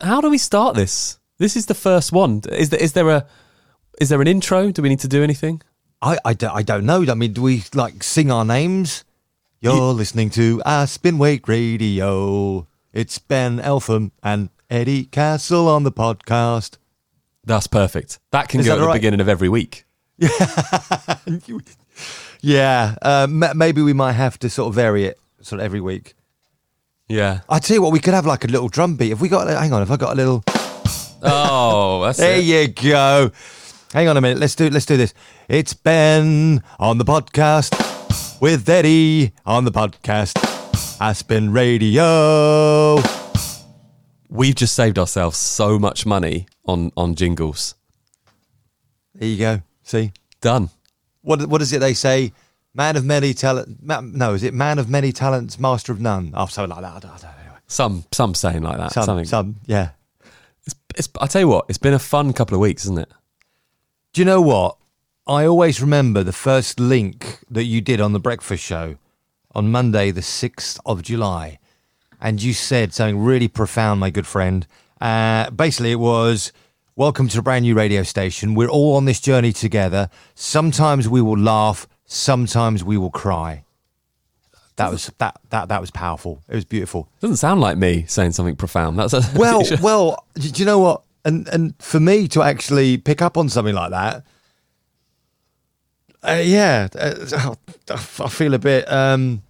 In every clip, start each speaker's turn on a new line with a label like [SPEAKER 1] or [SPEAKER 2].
[SPEAKER 1] how do we start this? This is the first one. Is there is there a is there an intro? Do we need to do anything?
[SPEAKER 2] I, I, don't, I don't know. I mean, do we like sing our names? You're listening to Aspen Waite Radio. It's Ben Eltham and Eddie Castle on the podcast.
[SPEAKER 1] That's perfect. That can
[SPEAKER 2] Is
[SPEAKER 1] go
[SPEAKER 2] that
[SPEAKER 1] at the
[SPEAKER 2] right?
[SPEAKER 1] beginning of every week.
[SPEAKER 2] Yeah, uh, m- maybe we might have to sort of vary it sort of every week.
[SPEAKER 1] Yeah.
[SPEAKER 2] I tell you what, we could have like a little drum beat. Have we got? Hang on, have I got a little?
[SPEAKER 1] Oh, that's
[SPEAKER 2] There
[SPEAKER 1] it.
[SPEAKER 2] you go. Hang on a minute. Let's do let's do this. It's Ben on the podcast with Eddie on the podcast. Aspen Radio.
[SPEAKER 1] We've just saved ourselves so much money on on jingles.
[SPEAKER 2] There you go. See
[SPEAKER 1] Done.
[SPEAKER 2] what what is it they say? Man of many talent. Ma- no, is it man of many talents, master of none? Oh, something like that. I don't, I don't know.
[SPEAKER 1] Some some saying like that.
[SPEAKER 2] Some,
[SPEAKER 1] something.
[SPEAKER 2] some, yeah.
[SPEAKER 1] It's, it's, I tell you what, it's been a fun couple of weeks, isn't it?
[SPEAKER 2] Do you know what? I always remember the first link that you did on the breakfast show on Monday, the 6th of July. And you said something really profound, my good friend. Uh, basically, it was Welcome to a brand new radio station. We're all on this journey together. Sometimes we will laugh, sometimes we will cry. That was that that that was powerful. It was beautiful.
[SPEAKER 1] Doesn't sound like me saying something profound. That's a,
[SPEAKER 2] Well, well, do you know what? And and for me to actually pick up on something like that, uh, yeah, uh, I feel a bit. Um,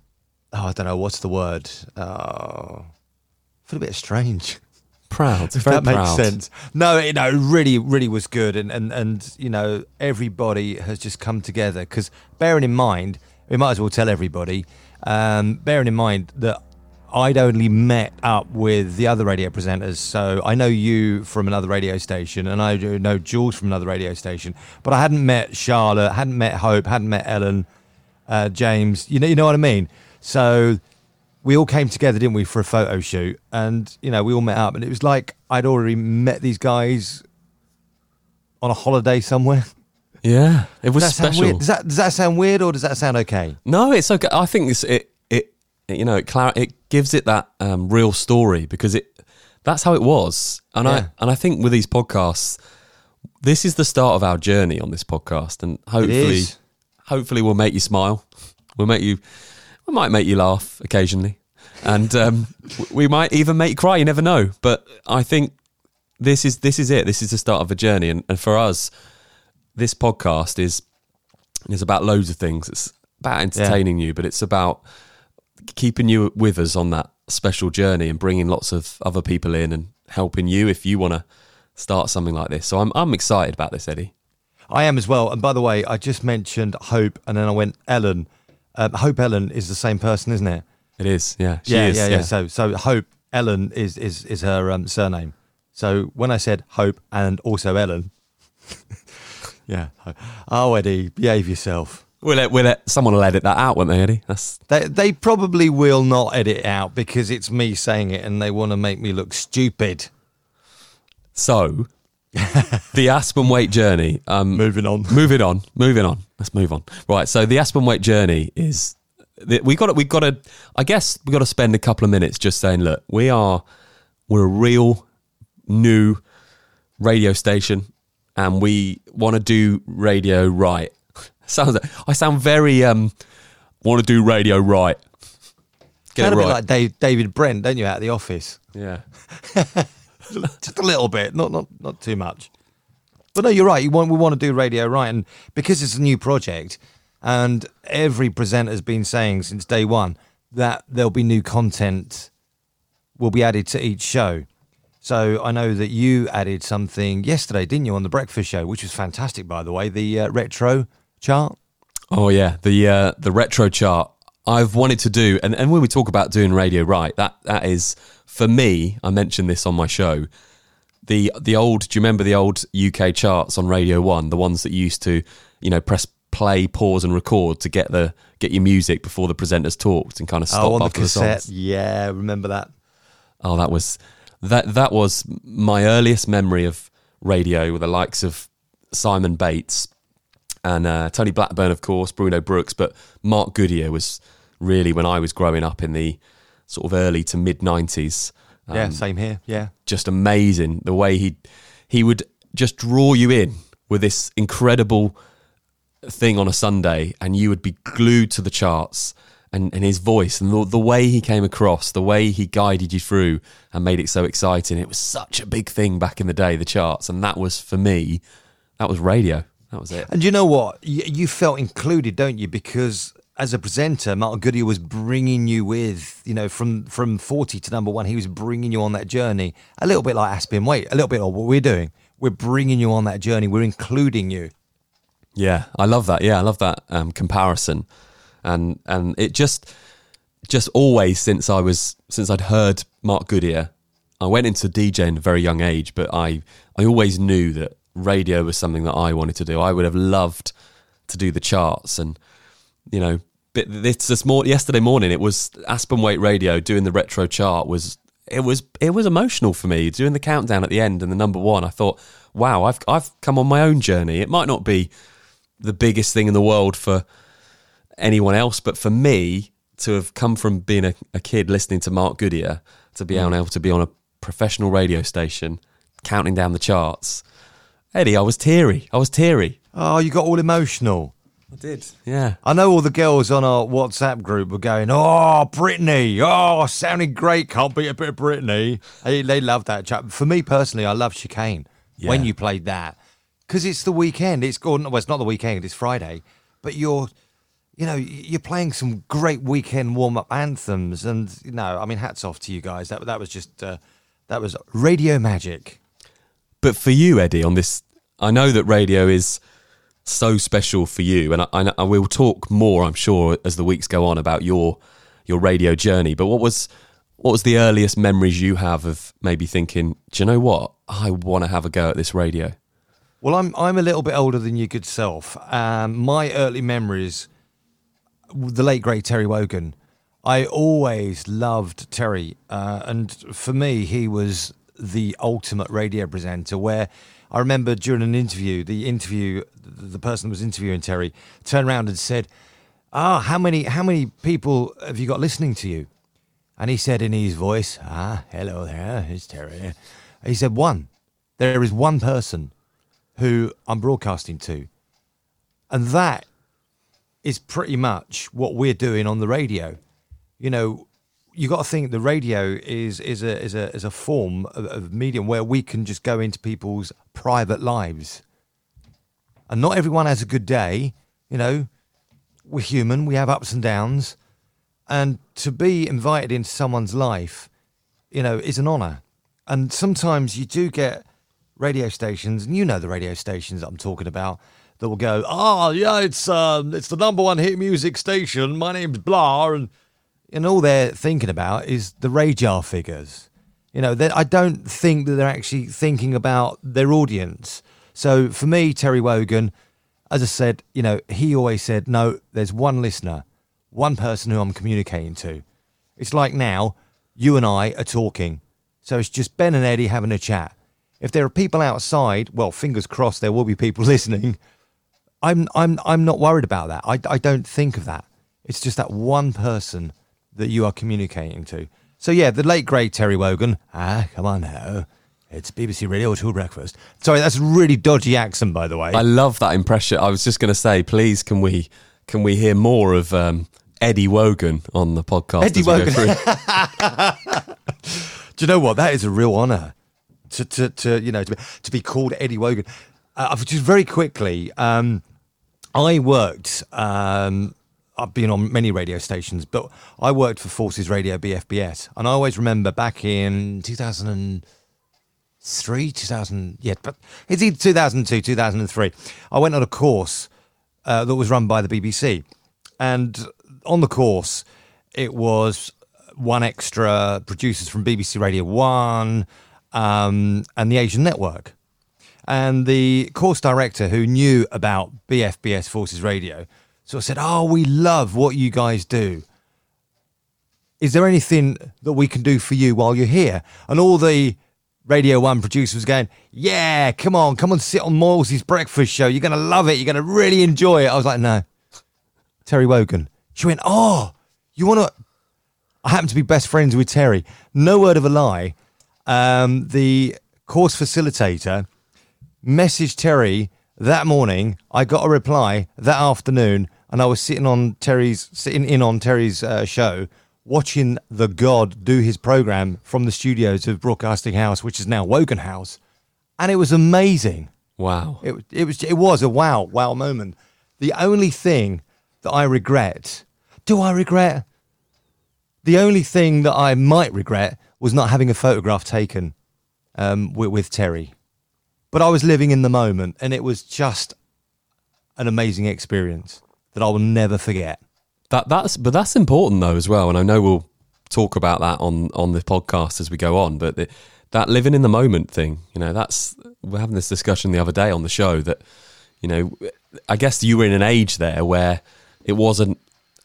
[SPEAKER 2] oh, I don't know what's the word. Oh, I feel a bit strange.
[SPEAKER 1] Proud.
[SPEAKER 2] If that makes
[SPEAKER 1] proud.
[SPEAKER 2] sense. No, you know, really, really was good, and and and you know, everybody has just come together. Because bearing in mind, we might as well tell everybody. Um, bearing in mind that I'd only met up with the other radio presenters, so I know you from another radio station, and I know Jules from another radio station, but I hadn't met Charlotte, hadn't met Hope, hadn't met Ellen, uh, James. You know, you know what I mean. So we all came together, didn't we, for a photo shoot? And you know, we all met up, and it was like I'd already met these guys on a holiday somewhere.
[SPEAKER 1] Yeah, it was
[SPEAKER 2] Does
[SPEAKER 1] special.
[SPEAKER 2] weird? Does that does that sound weird, or does that sound okay?
[SPEAKER 1] No, it's okay. I think it's, it, it, you know, it, clar- it gives it that um, real story because it, that's how it was. And
[SPEAKER 2] Yeah.
[SPEAKER 1] I, and I think with these podcasts, this is the start of our journey on this podcast, and hopefully, hopefully, we'll make you smile. We'll make you, we might make you laugh occasionally, and um, we might even make you cry. You never know. But I think this is this is it. This is the start of a journey, and, and for us, this podcast is is about loads of things. It's about entertaining you, but it's about keeping you with us on that special journey and bringing lots of other people in and helping you if you want to start something like this. So I'm I'm excited about this, Eddie.
[SPEAKER 2] I am as well. And by the way, I just mentioned Hope, and then I went Ellen. Um, Hope Ellen is the same person, isn't it?
[SPEAKER 1] It is, yeah, she
[SPEAKER 2] yeah,
[SPEAKER 1] is,
[SPEAKER 2] yeah, yeah. So, so Hope Ellen is is is her um, surname. So when I said Hope and also Ellen, yeah. Oh, Eddie, behave yourself.
[SPEAKER 1] We'll let, we'll let someone will edit that out, won't they, Eddie? That's
[SPEAKER 2] They they probably will not edit it out because it's me saying it, and they want to make me look stupid.
[SPEAKER 1] so. the Aspen Waite Journey. Um,
[SPEAKER 2] Moving on.
[SPEAKER 1] moving on, moving on. Let's move on. Right. So the Aspen Waite Journey is th- we got to, we got to. I guess we got to spend a couple of minutes just saying, look, we are we're a real new radio station, and we want to do radio right. Sounds I sound very um want to do radio right. Get
[SPEAKER 2] Kind
[SPEAKER 1] it
[SPEAKER 2] of bit
[SPEAKER 1] right.
[SPEAKER 2] like Dave, David Brent, don't you, out of the office?
[SPEAKER 1] yeah.
[SPEAKER 2] Just a little bit, not not not too much. But no, you're right. You want we want to do radio right, and because it's a new project, and every presenter's been saying since day one that there'll be new content will be added to each show. So I know that you added something yesterday, didn't you, on the breakfast show, which was fantastic, by the way, the uh, retro chart.
[SPEAKER 1] Oh yeah, the uh, the retro chart I've wanted to do, and, and when we talk about doing radio right, that that is for me. I mentioned this on my show. The the old, do you remember the old UK charts on Radio One, the ones that you used to, you know, press play, pause, and record to get the get your music before the presenters talked and kind of stop
[SPEAKER 2] oh, on the
[SPEAKER 1] after the,
[SPEAKER 2] cassette.
[SPEAKER 1] songs.
[SPEAKER 2] yeah, remember that.
[SPEAKER 1] Oh, that was that that was my earliest memory of radio with the likes of Simon Bates and uh, Tony Blackburn, of course, Bruno Brookes, but Mark Goodier was really when I was growing up in the sort of early to mid '90s.
[SPEAKER 2] yeah,
[SPEAKER 1] Um,
[SPEAKER 2] same here. Yeah.
[SPEAKER 1] just amazing the way he he would just draw you in with this incredible thing on a Sunday, and you would be glued to the charts. And, and his voice and the, the way he came across, the way he guided you through and made it so exciting. It was such a big thing back in the day, the charts. And that was, for me, that was radio. That was it.
[SPEAKER 2] And you know what? You, you felt included, don't you? Because as a presenter, Martin Goodier was bringing you with, you know, from from forty to number one. He was bringing you on that journey, a little bit like Aspen Waite, a little bit like what we're doing. We're bringing you on that journey. We're including you.
[SPEAKER 1] Yeah, I love that. Yeah, I love that um, comparison, and and it just just always since I was since I'd heard Mark Goodier, I went into DJing at a very young age, but I I always knew that radio was something that I wanted to do. I would have loved to do the charts, and you know, this yesterday morning, it was Aspen Waite Radio doing the retro chart was. It was it was emotional for me doing the countdown at the end and the number one. I thought, wow, I've I've come on my own journey. It might not be the biggest thing in the world for anyone else, but for me to have come from being a, a kid listening to Mark Goodier to be mm. able to be on a professional radio station, counting down the charts, Eddie, I was teary. I was teary.
[SPEAKER 2] Oh, you got all emotional.
[SPEAKER 1] I did. Yeah.
[SPEAKER 2] I know all the girls on our WhatsApp group were going, "Oh, Britney! Oh, sounding great! Can't beat a bit of Britney." They, they love that chat. For me personally, I love Chicane when you played that because it's the weekend. It's gone. Well, it's not the weekend. It's Friday, but you're, you know, you're playing some great weekend warm up anthems, and you know, I mean, hats off to you guys. That that was just uh, that was radio magic.
[SPEAKER 1] But for you, Eddie, on this, I know that radio is so special for you, and I, I, I will talk more, I'm sure, as the weeks go on about your your radio journey. But what was what was the earliest memories you have of maybe thinking, do you know what, I want to have a go at this radio?
[SPEAKER 2] Well, I'm I'm a little bit older than your good self. Um, my early memories, the late great Terry Wogan. I always loved Terry, uh, and for me, he was the ultimate radio presenter. Where I remember during an interview, the interview, the person that was interviewing Terry turned around and said, "Ah, how many how many people have you got listening to you?" And he said in his voice, "Ah, hello there, it's Terry." He said, "One. There is one person." who I'm broadcasting to. And that is pretty much what we're doing on the radio. You know, you got to think the radio is is a is a is a form of, of medium where we can just go into people's private lives. And not everyone has a good day, you know. We're human, we have ups and downs. And to be invited into someone's life, you know, is an honor. And sometimes you do get radio stations, and you know the radio stations that I'm talking about, that will go, "Oh, yeah, it's um, it's the number one hit music station. My name's blah," and and all they're thinking about is the RAJAR figures. You know, I don't think that they're actually thinking about their audience. So for me, Terry Wogan, as I said, you know, he always said, "No, there's one listener, one person who I'm communicating to." It's like now, you and I are talking. So it's just Ben and Eddie having a chat. If there are people outside, well, fingers crossed there will be people listening. I'm I'm I'm not worried about that. I, I don't think of that. It's just that one person that you are communicating to. So yeah, the late great Terry Wogan. Ah, come on now. It's BBC Radio 2 Breakfast. Sorry, that's a really dodgy accent, by the way.
[SPEAKER 1] I love that impression. I was just going to say, please, can we can we hear more of um, Eddie Wogan on the podcast?
[SPEAKER 2] Eddie
[SPEAKER 1] as we go
[SPEAKER 2] Wogan. Do you know what? That is a real honour to, to, to you know to be, to be called Eddie Wogan. Uh, just very quickly, um, I worked. Um, I've been on many radio stations, but I worked for Forces Radio BFBS, and I always remember back in 2003, 2000, yeah, but it's either 2002, 2003. I went on a course uh, that was run by the BBC, and on the course, it was one extra producers from BBC Radio One um, and the Asian Network. And the course director who knew about BFBS Forces Radio sort of said, Oh, we love what you guys do. Is there anything that we can do for you while you're here? And all the Radio 1 producer was going, Yeah, come on, come and sit on Moyles' breakfast show. You're going to love it. You're going to really enjoy it. I was like, No. Terry Wogan. She went, Oh, you want to. I happen to be best friends with Terry. No word of a lie. um, the course facilitator messaged Terry that morning. I got a reply that afternoon, and I was sitting on Terry's sitting in on Terry's uh, show, watching the God do his program from the studios of Broadcasting House, which is now Wogan House, and it was amazing.
[SPEAKER 1] Wow.
[SPEAKER 2] It, it was it was a wow wow moment. The only thing that I regret, do I regret? The only thing that I might regret was not having a photograph taken um, with, with Terry. But I was living in the moment, and it was just an amazing experience that I will never forget.
[SPEAKER 1] That that's but that's important though as well, and I know we'll talk about that on on the podcast as we go on. But the, that living in the moment thing, you know, that's we're having this discussion the other day on the show that you know, I guess you were in an age there where it wasn't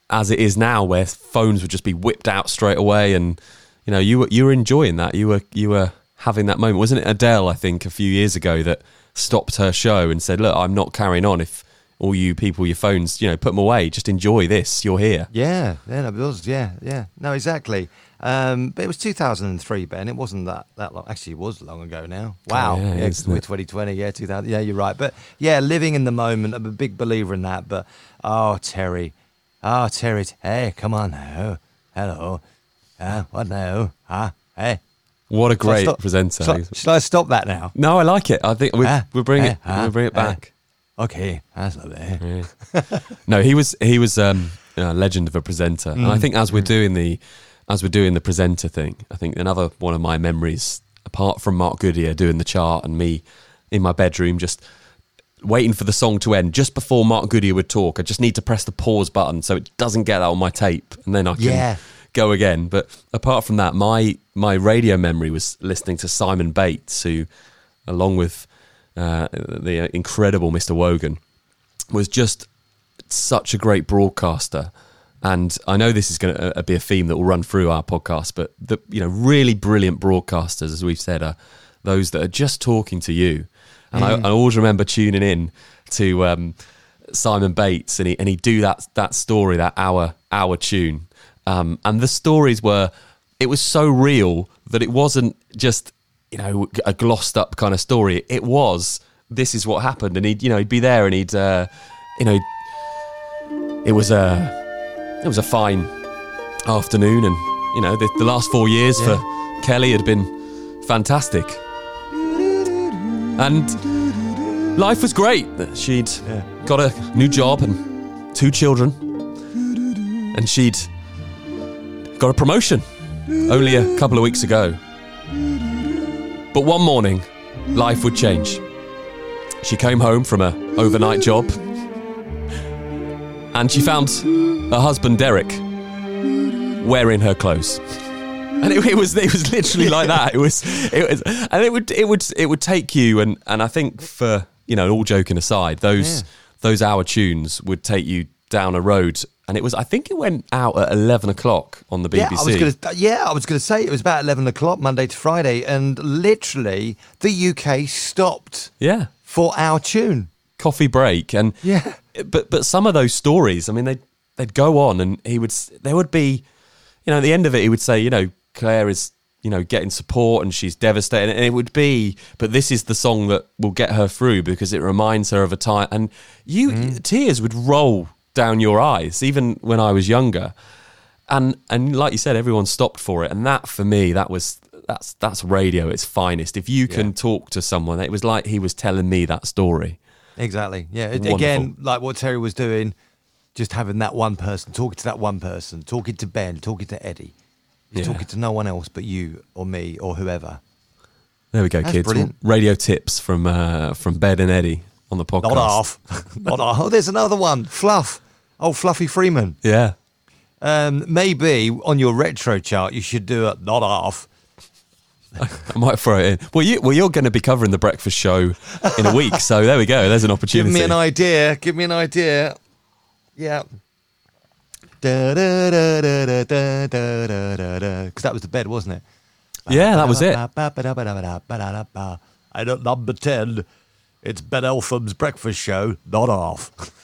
[SPEAKER 1] as it is now, where phones would just be whipped out straight away, and you know, you were you were enjoying that. You were you were having that moment, wasn't it? Adele, I think, a few years ago that stopped her show and said, "Look, I'm not carrying on if." All you people, your phones, you know, put them away. Just enjoy this. You're here.
[SPEAKER 2] Yeah, yeah, it was. Yeah, yeah, no, exactly. Um, but it was 2003, Ben. It wasn't that that long. Actually, it was long ago now. Wow.
[SPEAKER 1] Oh, yeah,
[SPEAKER 2] yeah, we're 2020. Yeah, 2000. Yeah, you're right. But yeah, living in the moment. I'm a big believer in that. But oh, Terry, oh, Terry, hey, come on now. Hello. Uh, what now? Huh? Hey.
[SPEAKER 1] What a great
[SPEAKER 2] stop-
[SPEAKER 1] presenter.
[SPEAKER 2] Shall I stop that now?
[SPEAKER 1] No, I like it. I think we
[SPEAKER 2] Ah,
[SPEAKER 1] we'll bring it.
[SPEAKER 2] ah,
[SPEAKER 1] we'll bring it back.
[SPEAKER 2] Okay, that's.
[SPEAKER 1] Yeah. no, he was he was um, a legend of a presenter, and
[SPEAKER 2] Mm.
[SPEAKER 1] I think as we're doing the as we're doing the presenter thing, I think another one of my memories, apart from Mark Goodier doing the chart and me in my bedroom just waiting for the song to end just before Mark Goodier would talk. I just need to press the pause button so it doesn't get that on my tape, and then I can
[SPEAKER 2] Yeah.
[SPEAKER 1] go again. But apart from that, my my radio memory was listening to Simon Bates, who, along with uh, the incredible Mr. Wogan, was just such a great broadcaster. And I know this is going to be a theme that will run through our podcast, but the you know really brilliant broadcasters, as we've said, are those that are just talking to you. And I, I always remember tuning in to um, Simon Bates, and he and he do that that story, that hour Our Tune, um, and the stories were it was so real that it wasn't just you know a glossed up kind of story. It was this is what happened, and he'd you know he'd be there, and he'd uh, you know it was a it was a fine afternoon, and you know the, the last four years for Kelly had been fantastic, and life was great. She'd got a new job and two children, and she'd got a promotion only a couple of weeks ago. But one morning, life would change. She came home from a overnight job, and she found her husband Derek wearing her clothes. And it, it was it was literally like that. It was it was, and it would it would it would take you and and I think for you know all joking aside, those
[SPEAKER 2] Yeah.
[SPEAKER 1] those Our Tunes would take you down a road, and it was I think it went out at eleven o'clock on the BBC.
[SPEAKER 2] Yeah, I was gonna. Uh, yeah, I was gonna say it was about eleven o'clock Monday to Friday, and literally the UK stopped
[SPEAKER 1] yeah,
[SPEAKER 2] for our tune.
[SPEAKER 1] coffee break, and
[SPEAKER 2] Yeah.
[SPEAKER 1] but but some of those stories, I mean, they they'd go on, and he would there would be, you know, at the end of it, he would say, you know, Claire is you know getting support and she's devastated, and it would be, but this is the song that will get her through because it reminds her of a time, and you mm. tears would roll down your eyes, even when I was younger, and and like you said, everyone stopped for it, and that for me, that was. That's that's radio at its finest. If you can
[SPEAKER 2] Yeah.
[SPEAKER 1] talk to someone, it was like he was telling me that story.
[SPEAKER 2] Exactly. Yeah.
[SPEAKER 1] Wonderful.
[SPEAKER 2] Again, like what Terry was doing, just having that one person, talking to that one person, talking to Ben, talking to Eddie,
[SPEAKER 1] Yeah.
[SPEAKER 2] talking to no one else but you or me or whoever.
[SPEAKER 1] There we go,
[SPEAKER 2] That's
[SPEAKER 1] kids.
[SPEAKER 2] brilliant.
[SPEAKER 1] Radio tips from uh, from Ben and Eddie on the podcast.
[SPEAKER 2] Not off. Not off. Oh, there's another one. Fluff. Oh, Fluffy Freeman.
[SPEAKER 1] Yeah,
[SPEAKER 2] Um, maybe on your retro chart you should do a not half.
[SPEAKER 1] I might throw it in. Well, you well you're going to be covering the breakfast show in a week, so there we go. There's an opportunity.
[SPEAKER 2] Give me an idea. Give me an idea. Yeah. Because that was the bed, wasn't it?
[SPEAKER 1] Yeah, that was it.
[SPEAKER 2] And at number 10, it's Ben Eltham's breakfast show, not off.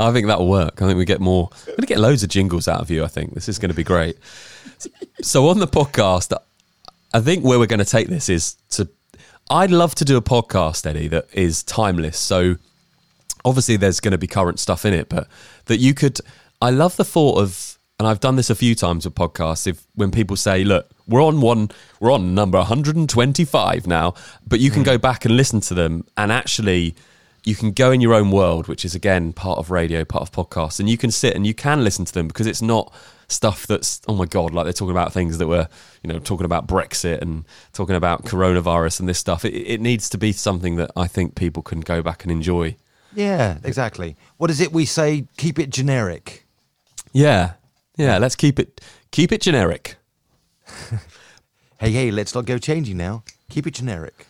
[SPEAKER 1] I think that'll work. I think we get more. We're going to get loads of jingles out of you. I think this is going to be great. So on the podcast, I think where we're going to take this is to. I'd love to do a podcast, Eddie, that is timeless. So obviously there's going to be current stuff in it, but that you could. I love the thought of, and I've done this a few times with podcasts. If when people say, "Look, we're on one, we're on number 125 now," but you can hmm. go back and listen to them, and actually, you can go in your own world, which is again part of radio, part of podcasts, and you can sit and you can listen to them because it's not stuff that's oh my god, like they're talking about things that were you know talking about Brexit and talking about coronavirus and this stuff. It, it needs to be something that I think people can go back and enjoy.
[SPEAKER 2] Yeah, exactly. What is it we say? Keep it generic.
[SPEAKER 1] Yeah, yeah. Let's keep it keep it generic.
[SPEAKER 2] Hey, hey, let's not go changing now. Keep it generic.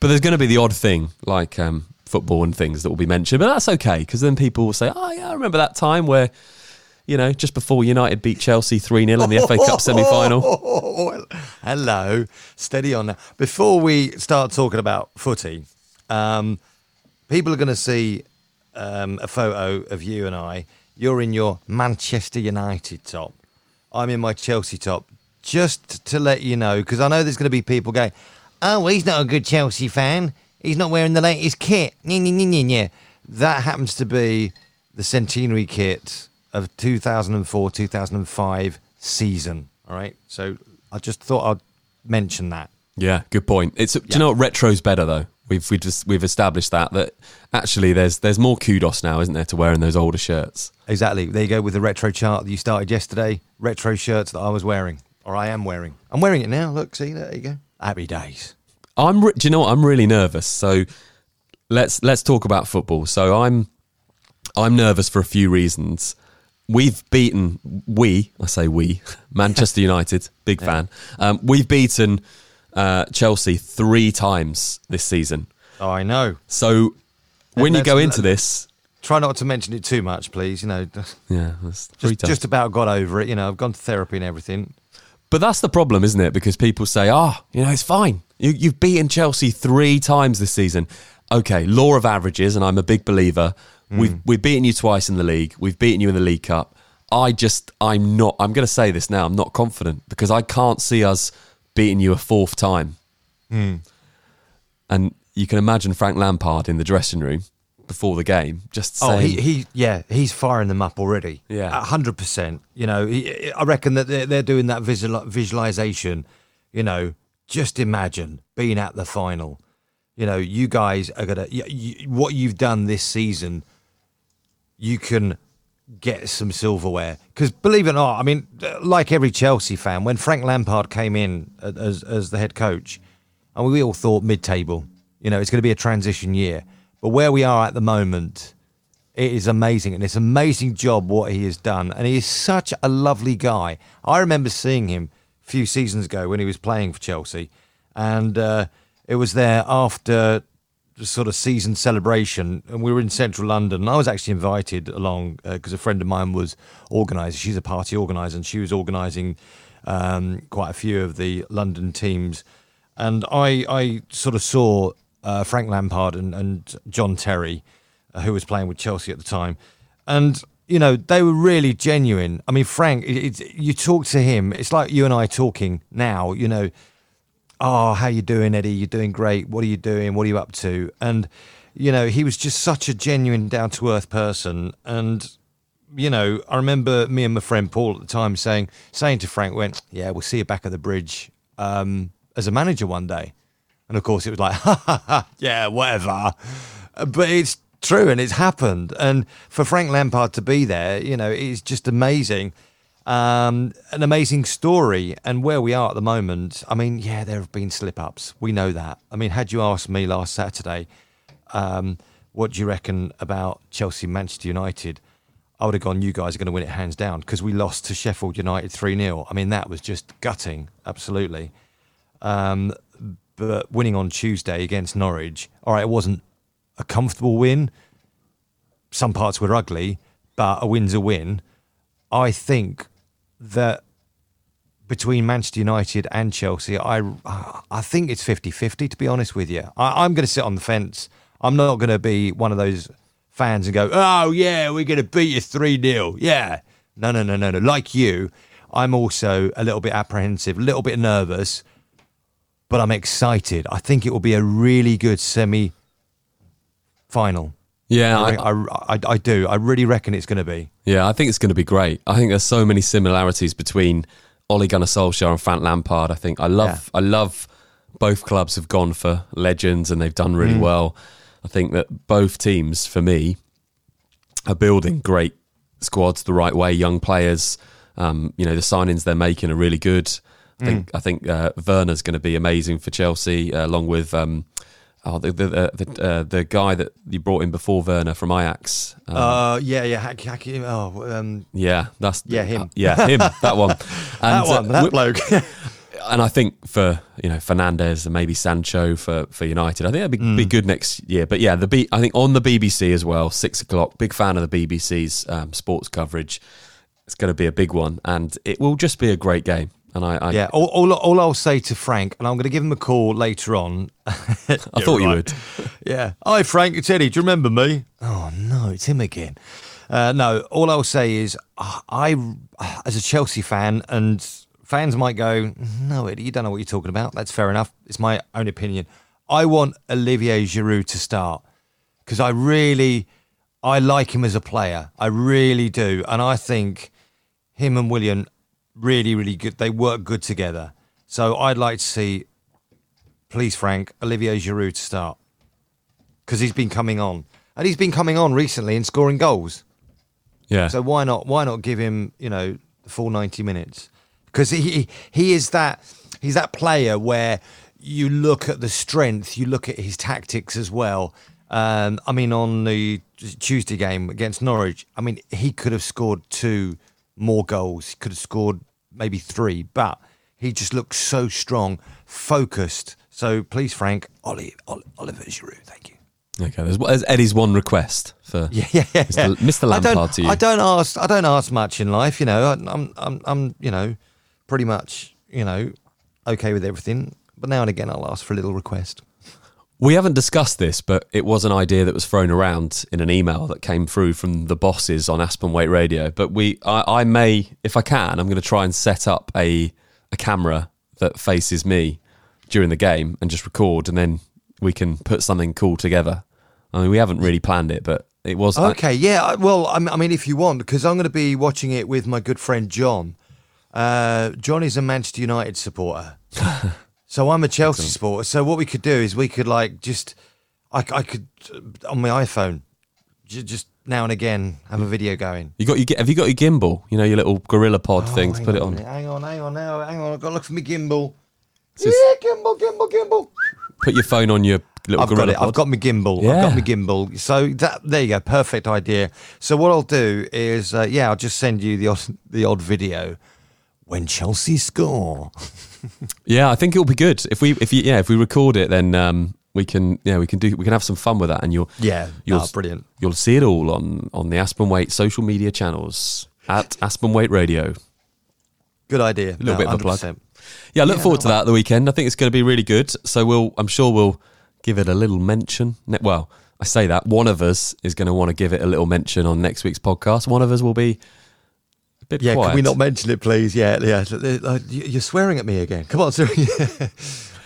[SPEAKER 1] But there's going to be the odd thing like um, football and things that will be mentioned, but that's okay because then people will say, "Oh yeah, I remember that time where." You know, just before United beat Chelsea 3 0 in the FA Cup semi final.
[SPEAKER 2] Hello, steady on now. Before we start talking about footy, um, people are going to see um, a photo of you and I. You're in your Manchester United top. I'm in my Chelsea top. Just to let you know, because I know there's going to be people going, "Oh, he's not a good Chelsea fan. He's not wearing the latest kit." Nya, nya, nya, nya, nya." That happens to be the centenary kit of 2004 2005 season. All right, so I just thought I'd mention that.
[SPEAKER 1] Yeah, good point. It's do you know what retro's better though. We've we just we've established that that actually there's there's more kudos now, isn't there, to wearing those older shirts.
[SPEAKER 2] Exactly. There you go with the retro chart that you started yesterday. Retro shirts that I was wearing, or I am wearing. I'm wearing it now. Look, see, there you go. Happy days.
[SPEAKER 1] I'm re- do you know what I'm really nervous. So let's let's talk about football. So I'm I'm nervous for a few reasons. We've beaten we I say we Manchester United big fan. Um, we've beaten uh, Chelsea three times this season.
[SPEAKER 2] Oh, I know.
[SPEAKER 1] So when you go into this,
[SPEAKER 2] Try not to mention it too much, please. You know,
[SPEAKER 1] yeah, that's three times.
[SPEAKER 2] just about got over it. You know, I've gone to therapy and everything.
[SPEAKER 1] But that's the problem, isn't it? Because people say, "Ah, you know, it's fine. You, you've beaten Chelsea three times this season." Okay, law of averages, and I'm a big believer. We've hmm. we've beaten you twice in the league. We've beaten you in the League Cup. I just, I'm not. I'm going to say this now. I'm not confident because I can't see us beating you a fourth time. Hmm. And you can imagine Frank Lampard in the dressing room before the game, just saying,
[SPEAKER 2] Oh, he, he, yeah, he's firing them up already.
[SPEAKER 1] Yeah.
[SPEAKER 2] a hundred percent. You know, he, I reckon that they're, they're doing that visual, visualization. You know, just imagine being at the final. You know, you guys are gonna you, you, what you've done this season. You can get some silverware because believe it or not, I mean, like every Chelsea fan, when Frank Lampard came in as as the head coach, and we all thought mid-table. You know, it's going to be a transition year. But where we are at the moment, it is amazing, and it's an amazing job what he has done. And he is such a lovely guy. I remember seeing him few seasons ago when he was playing for Chelsea, and uh, it was there after the sort of season celebration, and we were in central London. And I was actually invited along because a friend of mine was organising. She's a party organiser, and she was organising um, quite a few of the London teams. And I, I sort of saw uh, Frank Lampard and, and John Terry, uh, who was playing with Chelsea at the time, and you know they were really genuine. I mean, Frank, it, it, you talk to him, it's like you and I talking now. You know, oh, how you doing, Eddie? You're doing great. What are you doing? What are you up to? And you know, he was just such a genuine, down to earth person. And you know, I remember me and my friend Paul at the time saying, saying to Frank, "Went, yeah, we'll see you back at the bridge um, as a manager one day." And of course, it was like, ha ha ha, yeah, whatever. But it's true, and it's happened. And for Frank Lampard to be there, you know, it's just amazing. Um, an amazing story. And where we are at the moment, I mean, yeah, there have been slip ups. We know that. I mean, had you asked me last Saturday, um, what do you reckon about Chelsea Manchester United? I would have gone, you guys are going to win it hands down because we lost to Sheffield United 3 0. I mean, that was just gutting, absolutely. Um, but winning on Tuesday against Norwich, all right, it wasn't a comfortable win. Some parts were ugly, but a win's a win. I think that between Manchester United and Chelsea, I I think it's 50-50, to be honest with you. I, I'm going to sit on the fence. I'm not going to be one of those fans and go, oh, yeah, we're going to beat you 3-0. Yeah. No, no, no, no, no. Like you, I'm also a little bit apprehensive, a little bit nervous. but I'm excited. I think it will be a really good semi final.
[SPEAKER 1] Yeah,
[SPEAKER 2] I,
[SPEAKER 1] I,
[SPEAKER 2] I, I, do. I really reckon it's going to be.
[SPEAKER 1] yeah, I think it's going to be great. I think there's so many similarities between Ole Gunnar Solskjaer and Frank Lampard. I think I love, I love both clubs have gone for legends and they've done really
[SPEAKER 2] Mm.
[SPEAKER 1] well. I think that both teams, for me, are building great squads the right way. Young players, um, you know, the signings they're making are really good. I think I think uh, Werner's going to be amazing for Chelsea, uh, along with um, oh, the the the, the, uh, the guy that you brought in before Werner from Ajax. Um,
[SPEAKER 2] Uh, yeah, yeah. Hack, hack, oh, um,
[SPEAKER 1] yeah, that's
[SPEAKER 2] Yeah, him.
[SPEAKER 1] uh, yeah, him. That one. And,
[SPEAKER 2] that one,
[SPEAKER 1] uh,
[SPEAKER 2] that
[SPEAKER 1] wi-
[SPEAKER 2] bloke.
[SPEAKER 1] and I think for you know Fernandes and maybe Sancho for, for United, I think that'd be, be
[SPEAKER 2] Mm.
[SPEAKER 1] good next year. But yeah, the B, I think on the BBC as well, six o'clock. Big fan of the BBC's um, sports coverage. It's going to be a big one, and it will just be a great game. And I, I,
[SPEAKER 2] yeah, all, all, all I'll say to Frank, and I'm going to give him a call later on.
[SPEAKER 1] I thought you would.
[SPEAKER 2] Yeah. Hi, Frank. It's Eddie. Do you remember me? Oh, no, it's him again. Uh, no, all I'll say is uh, I, as a Chelsea fan, and fans might go, no, Eddie, you don't know what you're talking about. That's fair enough. It's my own opinion. I want Olivier Giroud to start because I really, I like him as a player. I really do. And I think him and Willian really, really good. They work good together. So I'd like to see, please, Frank, Olivier Giroud to start because he's been coming on, and he's been coming on recently and scoring goals.
[SPEAKER 1] Yeah,
[SPEAKER 2] So why not? Why not give him, you know, the full ninety minutes? Because he he is that he's that player where you look at the strength, you look at his tactics as well. Um, I mean, on the Tuesday game against Norwich, I mean, he could have scored two more goals. He could have scored maybe three, but he just looks so strong, focused. So please, Frank, Oli, Oliver Giroud, thank you.
[SPEAKER 1] okay. There's, there's Eddie's one request for
[SPEAKER 2] Yeah, yeah, yeah.
[SPEAKER 1] Mr. Mr.
[SPEAKER 2] I don't,
[SPEAKER 1] Lampard to you.
[SPEAKER 2] I don't ask. I don't ask much in life. You know, I- I'm, I'm, I'm, you know, pretty much, you know, okay with everything. But now and again, I'll ask for a little request.
[SPEAKER 1] We haven't discussed this, but it was an idea that was thrown around in an email that came through from the bosses on Aspen Waite Radio. But we, I, I may, if I can, I'm going to try and set up a a camera that faces me during the game and just record, and then we can put something cool together. I mean, we haven't really planned it, but it was I-
[SPEAKER 2] Okay, yeah. Well, I mean, if you want, because I'm going to be watching it with my good friend John. Uh, John is a Manchester United supporter, so I'm a Chelsea supporter. So what we could do is we could like just, I, I could uh, on my iPhone, j- just now and again have a video going.
[SPEAKER 1] you got you have you got your gimbal? You know your little gorilla pod thing to
[SPEAKER 2] Oh,
[SPEAKER 1] put it on.
[SPEAKER 2] Hang on, hang on now, hang on. I've got to look for my gimbal.
[SPEAKER 1] It's just-
[SPEAKER 2] yeah, gimbal, gimbal, gimbal.
[SPEAKER 1] Put your phone on your little
[SPEAKER 2] I've got it.
[SPEAKER 1] pod.
[SPEAKER 2] I've got my gimbal.
[SPEAKER 1] Yeah.
[SPEAKER 2] I've got my gimbal. So that there you go. Perfect idea. So what I'll do is, uh, yeah, I'll just send you the odd, the odd video when Chelsea score.
[SPEAKER 1] Yeah, I think it'll be good if we if you yeah if we record it then um we can yeah we can do we can have some fun with that and you'll
[SPEAKER 2] Yeah,
[SPEAKER 1] you'll
[SPEAKER 2] no, brilliant.
[SPEAKER 1] you'll see it all on on the Aspen Waite social media channels at Aspen Waite Radio.
[SPEAKER 2] Good idea.
[SPEAKER 1] A little bit of a plug. Yeah, I look
[SPEAKER 2] Yeah,
[SPEAKER 1] forward
[SPEAKER 2] no,
[SPEAKER 1] to that the weekend. I think it's going to be really good. So we'll I'm sure we'll give it a little mention. Well, I say that one of us is going to want to give it a little mention on next week's podcast. One of us will be bit
[SPEAKER 2] Yeah,
[SPEAKER 1] quiet.
[SPEAKER 2] can we not mention it, please? Yeah, yeah. Uh, you- You're swearing at me again. Come on, sir.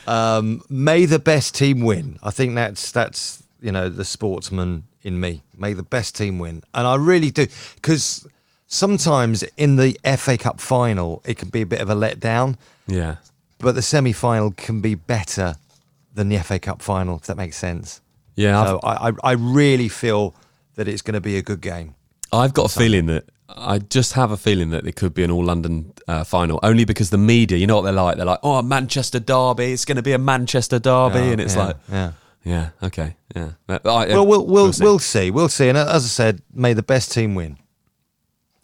[SPEAKER 2] um, may the best team win. I think that's that's you know the sportsman in me. May the best team win, and I really do because sometimes in the FA Cup final it can be a bit of a letdown,
[SPEAKER 1] Yeah.
[SPEAKER 2] but the semi final can be better than the FA Cup final. If that makes sense.
[SPEAKER 1] Yeah,
[SPEAKER 2] So I, I I really feel that it's going to be a good game.
[SPEAKER 1] I've got a feeling that I just have a feeling that it could be an all London uh, final, only because the media, you know what they're like. They're like, "Oh, Manchester derby. It's going to be a Manchester derby," and it's
[SPEAKER 2] yeah,
[SPEAKER 1] like,
[SPEAKER 2] yeah.
[SPEAKER 1] "Yeah, okay, yeah." I-
[SPEAKER 2] Well, we'll we'll
[SPEAKER 1] see.
[SPEAKER 2] we'll see. We'll see. And as I said, may the best team win.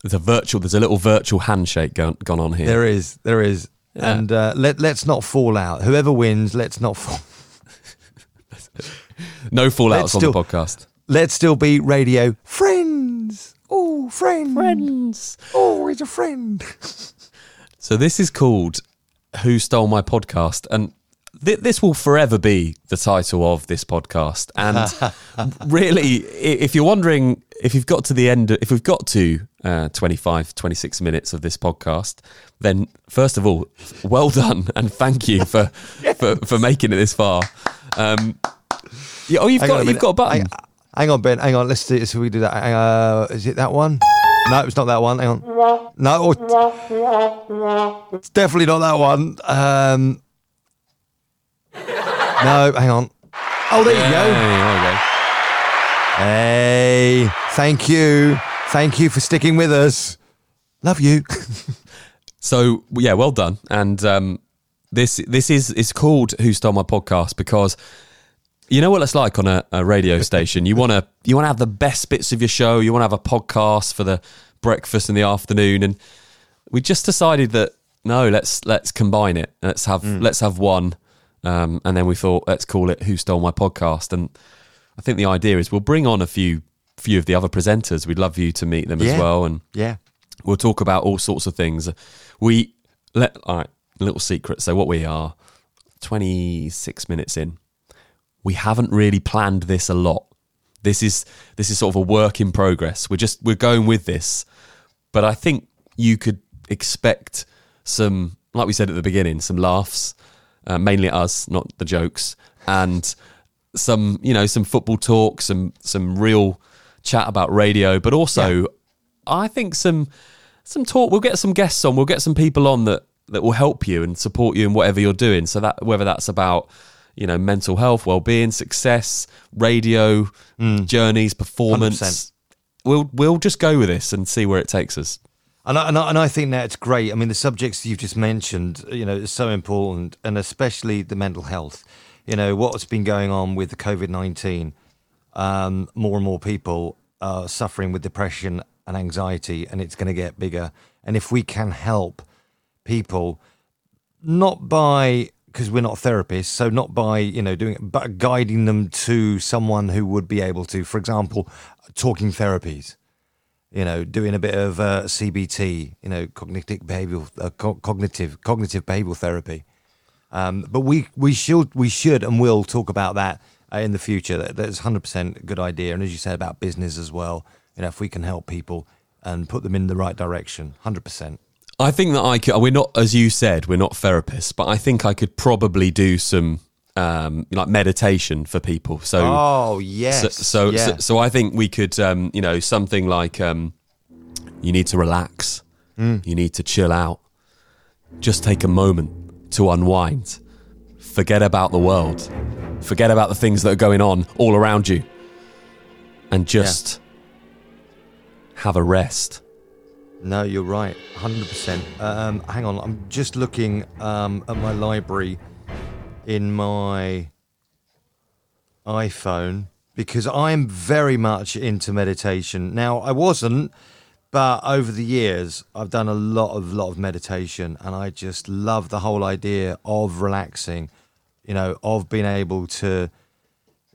[SPEAKER 1] There's a virtual. There's a little virtual handshake gone, gone on here.
[SPEAKER 2] There is, there is,
[SPEAKER 1] Yeah.
[SPEAKER 2] and uh, let let's not fall out. Whoever wins, let's not fall.
[SPEAKER 1] no fallouts
[SPEAKER 2] Let's
[SPEAKER 1] on
[SPEAKER 2] still-
[SPEAKER 1] the podcast.
[SPEAKER 2] Let's still be radio friends. Oh, friend.
[SPEAKER 1] Friends.
[SPEAKER 2] Oh, he's a friend.
[SPEAKER 1] So this is called "Who Stole My Podcast," and th- this will forever be the title of this podcast. And really, if you're wondering if you've got to the end, if we've got to uh, 25, 26 minutes of this podcast, then first of all, well done and thank you for for, for making it this far. Um, yeah, oh, you've
[SPEAKER 2] Hang
[SPEAKER 1] got you've got a button.
[SPEAKER 2] Hang, hang on, Ben. Hang on. Let's do. So we do that. Uh, is it that one? No, it's not that one. Hang on. No, oh, it's definitely not that one. Um, no, hang on. Oh, there you go.
[SPEAKER 1] there you go.
[SPEAKER 2] Hey, thank you, thank you for sticking with us. Love you.
[SPEAKER 1] So yeah, well done. And um, this this is is called Who Stole My Podcast because you know what it's like on a, a radio station. You wanna you wanna have the best bits of your show. You wanna have a podcast for the breakfast in the afternoon, and we just decided that no, let's let's combine it. Let's have let's have one, um, and then we thought let's call it Who Stole My Podcast. And I think the idea is we'll bring on a few few of the other presenters. We'd love you to meet them as well, and
[SPEAKER 2] yeah,
[SPEAKER 1] We'll talk about all sorts of things. We let all right, little secret. So what we are, twenty six minutes in. We haven't really planned this a lot. This is this is sort of a work in progress. We're just we're going with this, but I think you could expect some, like we said at the beginning, some laughs, uh, mainly at us, not the jokes, and some you know some football talk, some some real chat about radio, but also I think some some talk. We'll get some guests on. We'll get some people on that that will help you and support you in whatever you're doing. So that whether that's about you know mental health, well being, success, radio journeys, performance.
[SPEAKER 2] 100%.
[SPEAKER 1] We'll we'll just go with this and see where it takes us.
[SPEAKER 2] and I, and I, and I think that's great. I mean, the subjects you've just mentioned, you know, is so important, and especially the mental health. You know, what's been going on with the COVID nineteen. Um, more and more people are suffering with depression and anxiety, and it's going to get bigger. And if we can help people, not by because we're not therapists, so not by you know doing it, but guiding them to someone who would be able to, for example, talking therapies. You know, doing a bit of uh, CBT, you know, cognitive behavioral, uh, co- cognitive, cognitive behavioral therapy. Um, but we we should we should and will talk about that uh, in the future. That, that's hundred percent a good idea. And as you said about business as well, you know, if we can help people and put them in the right direction, hundred percent.
[SPEAKER 1] I think that I could. We're not, as you said, we're not therapists, but I think I could probably do some um, like meditation for people. So
[SPEAKER 2] Oh yes.
[SPEAKER 1] So, so,
[SPEAKER 2] yeah.
[SPEAKER 1] so, so I think we could, um, you know, something like um, you need to relax,
[SPEAKER 2] Mm.
[SPEAKER 1] you need to chill out, just take a moment to unwind, forget about the world, forget about the things that are going on all around you, and just have a rest.
[SPEAKER 2] No, you're right, hundred percent. Um, hang on, I'm just looking um, at my library in my iPhone because I'm very much into meditation. Now, I wasn't, but over the years, I've done a lot of lot of meditation, and I just love the whole idea of relaxing. You know, of being able to,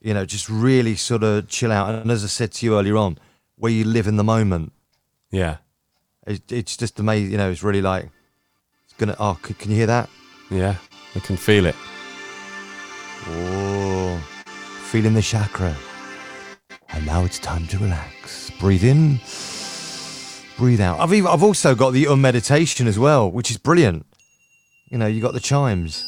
[SPEAKER 2] you know, just really sort of chill out. And as I said to you earlier on, where you live in the moment.
[SPEAKER 1] Yeah,
[SPEAKER 2] it's just amazing. You know, it's really like it's gonna. Oh, c- can you hear that?
[SPEAKER 1] yeah, I can feel it.
[SPEAKER 2] Oh, feeling the chakra. And now it's time to relax. Breathe in, breathe out. I've even, I've also got the um meditation as well, which is brilliant. You know, you got the chimes.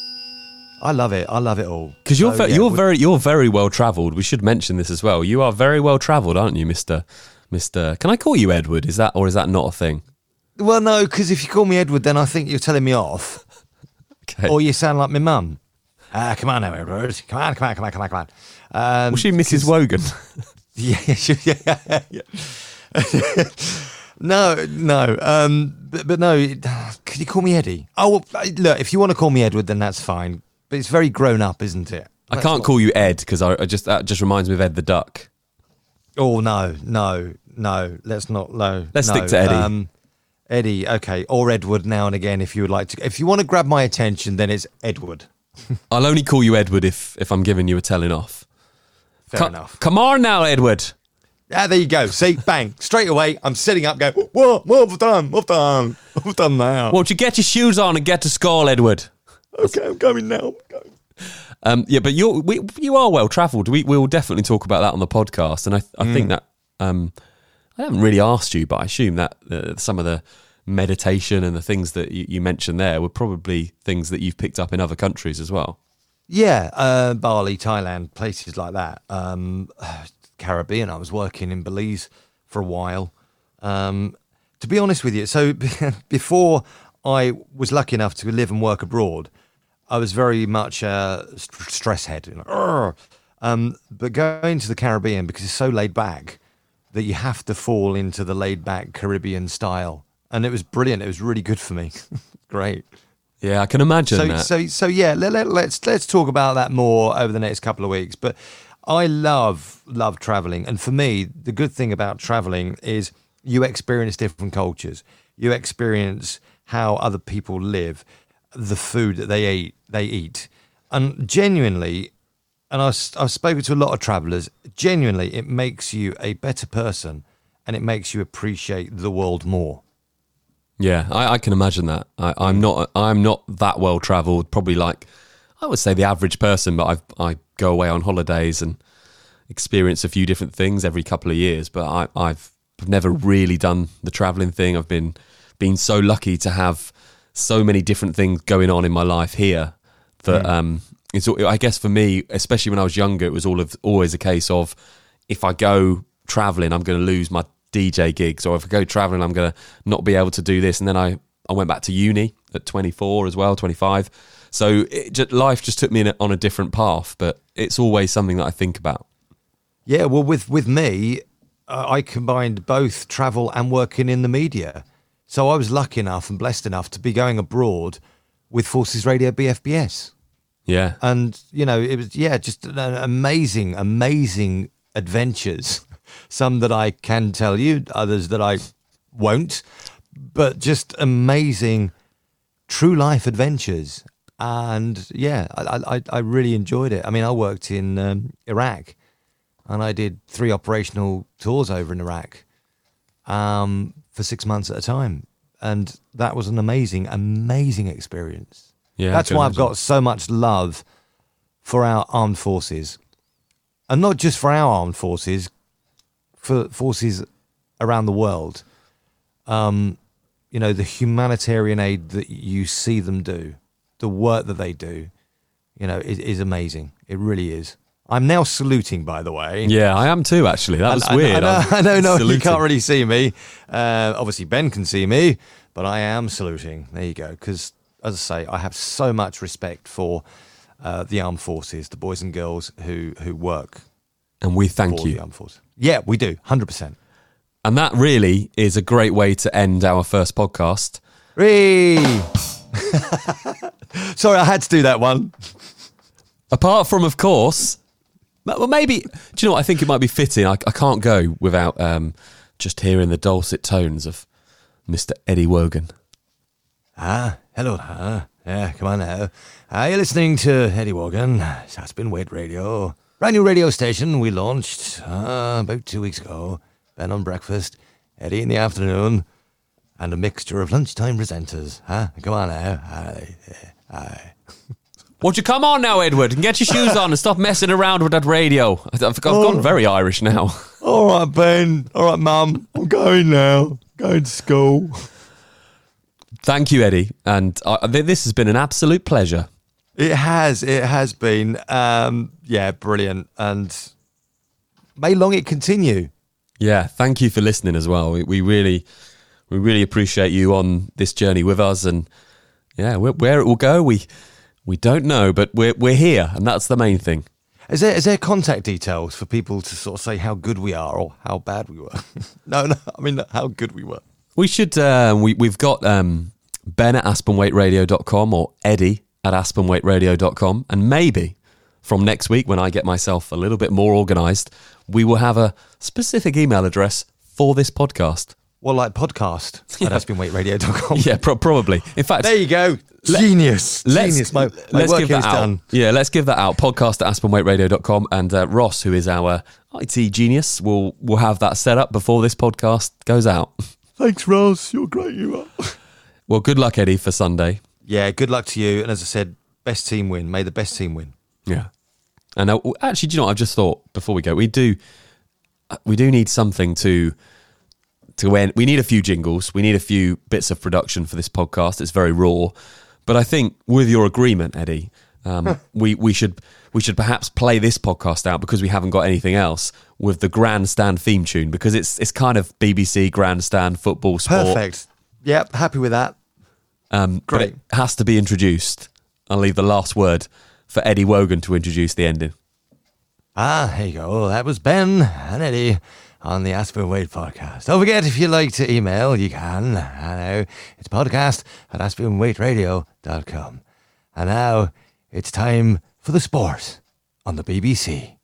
[SPEAKER 2] I love it. I love it all.
[SPEAKER 1] Because you're
[SPEAKER 2] So,
[SPEAKER 1] ve-
[SPEAKER 2] yeah,
[SPEAKER 1] you're very you're very well travelled. We should mention this as well. You are very well travelled, aren't you, Mister Mister? Can I call you Edward? Is that or is that not a thing?
[SPEAKER 2] well. No, because if you call me Edward, then I think you're telling me off,
[SPEAKER 1] Okay.
[SPEAKER 2] or you sound like my mum. Ah, come on now, Edward. Come on, come on, come on, come on, come on. Um,
[SPEAKER 1] Was she Mrs. Wogan?
[SPEAKER 2] Yeah, sure, yeah, yeah. no, no. Um, but, but no. Could you call me Eddie? Oh, well, look. If you want to call me Edward, then that's fine. But it's very grown up, isn't it?
[SPEAKER 1] I
[SPEAKER 2] That's
[SPEAKER 1] can't
[SPEAKER 2] not-
[SPEAKER 1] call you Ed because I, I just that just reminds me of Ed the Duck.
[SPEAKER 2] Oh no, no, no. Let's not. No.
[SPEAKER 1] Let's
[SPEAKER 2] no.
[SPEAKER 1] stick to Eddie.
[SPEAKER 2] Um, Eddie, okay, or Edward now and again if you would like to. If you want to grab my attention, then it's Edward.
[SPEAKER 1] I'll only call you Edward if if I'm giving you a telling off.
[SPEAKER 2] Fair
[SPEAKER 1] Co-
[SPEAKER 2] enough.
[SPEAKER 1] Come on now, Edward.
[SPEAKER 2] Ah, there you go. See, bang, straight away. I'm sitting up, going, what? What have done? What have done? What have done now?
[SPEAKER 1] Won't you get your shoes on and get to school, Edward?
[SPEAKER 2] Okay, I'm going now. I'm going.
[SPEAKER 1] Um, yeah, but you're we, you are well travelled. We we'll definitely talk about that on the podcast, and I I think that um, I haven't really asked you, but I assume that uh, some of the meditation and the things that you, you mentioned there were probably things that you've picked up in other countries as well.
[SPEAKER 2] Yeah, uh, Bali, Thailand, places like that. Um, Caribbean. I was working in Belize for a while. Um, to be honest with you, so before I was lucky enough to live and work abroad, I was very much a st- stress head. You know, um, but going to the Caribbean because it's so laid back that you have to fall into the laid back Caribbean style, and it was brilliant. It was really good for me. Great.
[SPEAKER 1] Yeah, I can imagine
[SPEAKER 2] So,
[SPEAKER 1] that.
[SPEAKER 2] so, so yeah. Let, let, let's let's talk about that more over the next couple of weeks. But I love love traveling, and for me, the good thing about traveling is you experience different cultures. You experience how other people live, the food that they eat. They eat, and genuinely, and I've, I've spoken to a lot of travelers. Genuinely, it makes you a better person, and it makes you appreciate the world more.
[SPEAKER 1] Yeah, I, I can imagine that. I, I'm not. I'm not that well travelled. Probably like I would say the average person, but I've, I go away on holidays and experience a few different things every couple of years. But I, I've never really done the travelling thing. I've been been so lucky to have so many different things going on in my life here that um, it's. I guess for me, especially when I was younger, it was all of always a case of if I go traveling, I'm going to lose my DJ gigs, or if I go traveling, I'm going to not be able to do this. And then I, I went back to uni at 24 as well, 25. So it just, life just took me in a, on a different path, but it's always something that I think about.
[SPEAKER 2] Yeah, well, with with me, uh, I combined both travel and working in the media. So I was lucky enough and blessed enough to be going abroad with Forces Radio BFBS,
[SPEAKER 1] Yeah.
[SPEAKER 2] and you know it was yeah, just an amazing, amazing adventures. Some that I can tell you, others that I won't, but just amazing, true life adventures. And yeah, I I, I really enjoyed it. I mean, I worked in um, Iraq and I did three operational tours over in Iraq um, for six months at a time, and that was an amazing, amazing experience.
[SPEAKER 1] Yeah,
[SPEAKER 2] that's why I've got so much love for our armed forces, and not just for our armed forces, for forces around the world. Um, you know, the humanitarian aid that you see them do, the work that they do, you know, is, is amazing. It really is. I'm now saluting, by the way.
[SPEAKER 1] Yeah, I am too, actually. That was
[SPEAKER 2] I, I-
[SPEAKER 1] weird.
[SPEAKER 2] I, know,
[SPEAKER 1] I'm
[SPEAKER 2] I know, no, you can't really see me. Uh, obviously, Ben can see me, but I am saluting. There you go. Because, as I say, I have so much respect for uh, the armed forces, the boys and girls who who work
[SPEAKER 1] And we thank
[SPEAKER 2] for the
[SPEAKER 1] you.
[SPEAKER 2] armed forces. Yeah, we do, hundred percent.
[SPEAKER 1] And that really is a great way to end our first podcast.
[SPEAKER 2] Ree. Sorry, I had to do that one.
[SPEAKER 1] Apart from, of course, well, maybe, do you know what? I think it might be fitting. I, I can't go without um, just hearing the dulcet tones of Mr. Eddie Wogan.
[SPEAKER 2] Ah, hello. Ah, yeah, come on now. Ah, you're listening to Eddie Wogan, Saspin Weight Radio. Brand new radio station we launched uh, about two weeks ago. Ben on breakfast, Eddie in the afternoon, and a mixture of lunchtime presenters. Huh? Come on now. Aye, aye.
[SPEAKER 1] Won't you come on now, Edward, and get your shoes on and stop messing around with that radio? I've, I've gone very Irish now.
[SPEAKER 2] All right, Ben. All right, Mum. I'm going now. Going to school.
[SPEAKER 1] Thank you, Eddie. And uh, this has been an absolute pleasure.
[SPEAKER 2] It has. It has been. Um, yeah, brilliant. And may long it continue.
[SPEAKER 1] Yeah, thank you for listening as well. We, we really, we really appreciate you on this journey with us, and yeah, where, where it will go, we we don't know, but we're we're here, and that's the main thing.
[SPEAKER 2] Is there is there contact details for people to sort of say how good we are or how bad we were? no, no. I mean how good we were.
[SPEAKER 1] We should. Uh, we we've got um, Ben at AspenWaiteRadio.com or Eddie at AspenWaiteRadio.com, and maybe from next week when I get myself a little bit more organised, we will have a specific email address for this podcast.
[SPEAKER 2] Well, like podcast yeah. at aspenwaiteradio.com.
[SPEAKER 1] Yeah, pro- probably. In fact,
[SPEAKER 2] There you go. Genius.
[SPEAKER 1] let's,
[SPEAKER 2] Genius. My, my
[SPEAKER 1] let's
[SPEAKER 2] work
[SPEAKER 1] give
[SPEAKER 2] here
[SPEAKER 1] that
[SPEAKER 2] is
[SPEAKER 1] out.
[SPEAKER 2] done.
[SPEAKER 1] Yeah, let's give that out. Podcast at aspenwaiteradio.com. And uh, Ross, who is our IT genius, will will have that set up before this podcast goes out.
[SPEAKER 2] Thanks, Ross. You're great. You are.
[SPEAKER 1] Well, good luck, Eddie, for Sunday.
[SPEAKER 2] Yeah, good luck to you. And as I said, best team win. May the best team win.
[SPEAKER 1] Yeah. And uh, actually, do you know what I've just thought before we go? We do, uh, we do need something to to end. We need a few jingles. We need a few bits of production for this podcast. It's very raw, but I think with your agreement, Eddie, um, we we should we should perhaps play this podcast out because we haven't got anything else with the grandstand theme tune because it's it's kind of BBC grandstand football sport.
[SPEAKER 2] Perfect. Yep, happy with that.
[SPEAKER 1] Um, but
[SPEAKER 2] Great.
[SPEAKER 1] it has to be introduced. I'll leave the last word for Eddie Wogan to introduce the ending.
[SPEAKER 2] Ah, there you go. That was Ben and Eddie on the Aspen Waite podcast. Don't forget, if you'd like to email, you can. I know it's podcast at aspenwaiteradio.com. And now it's time for the sport on the BBC.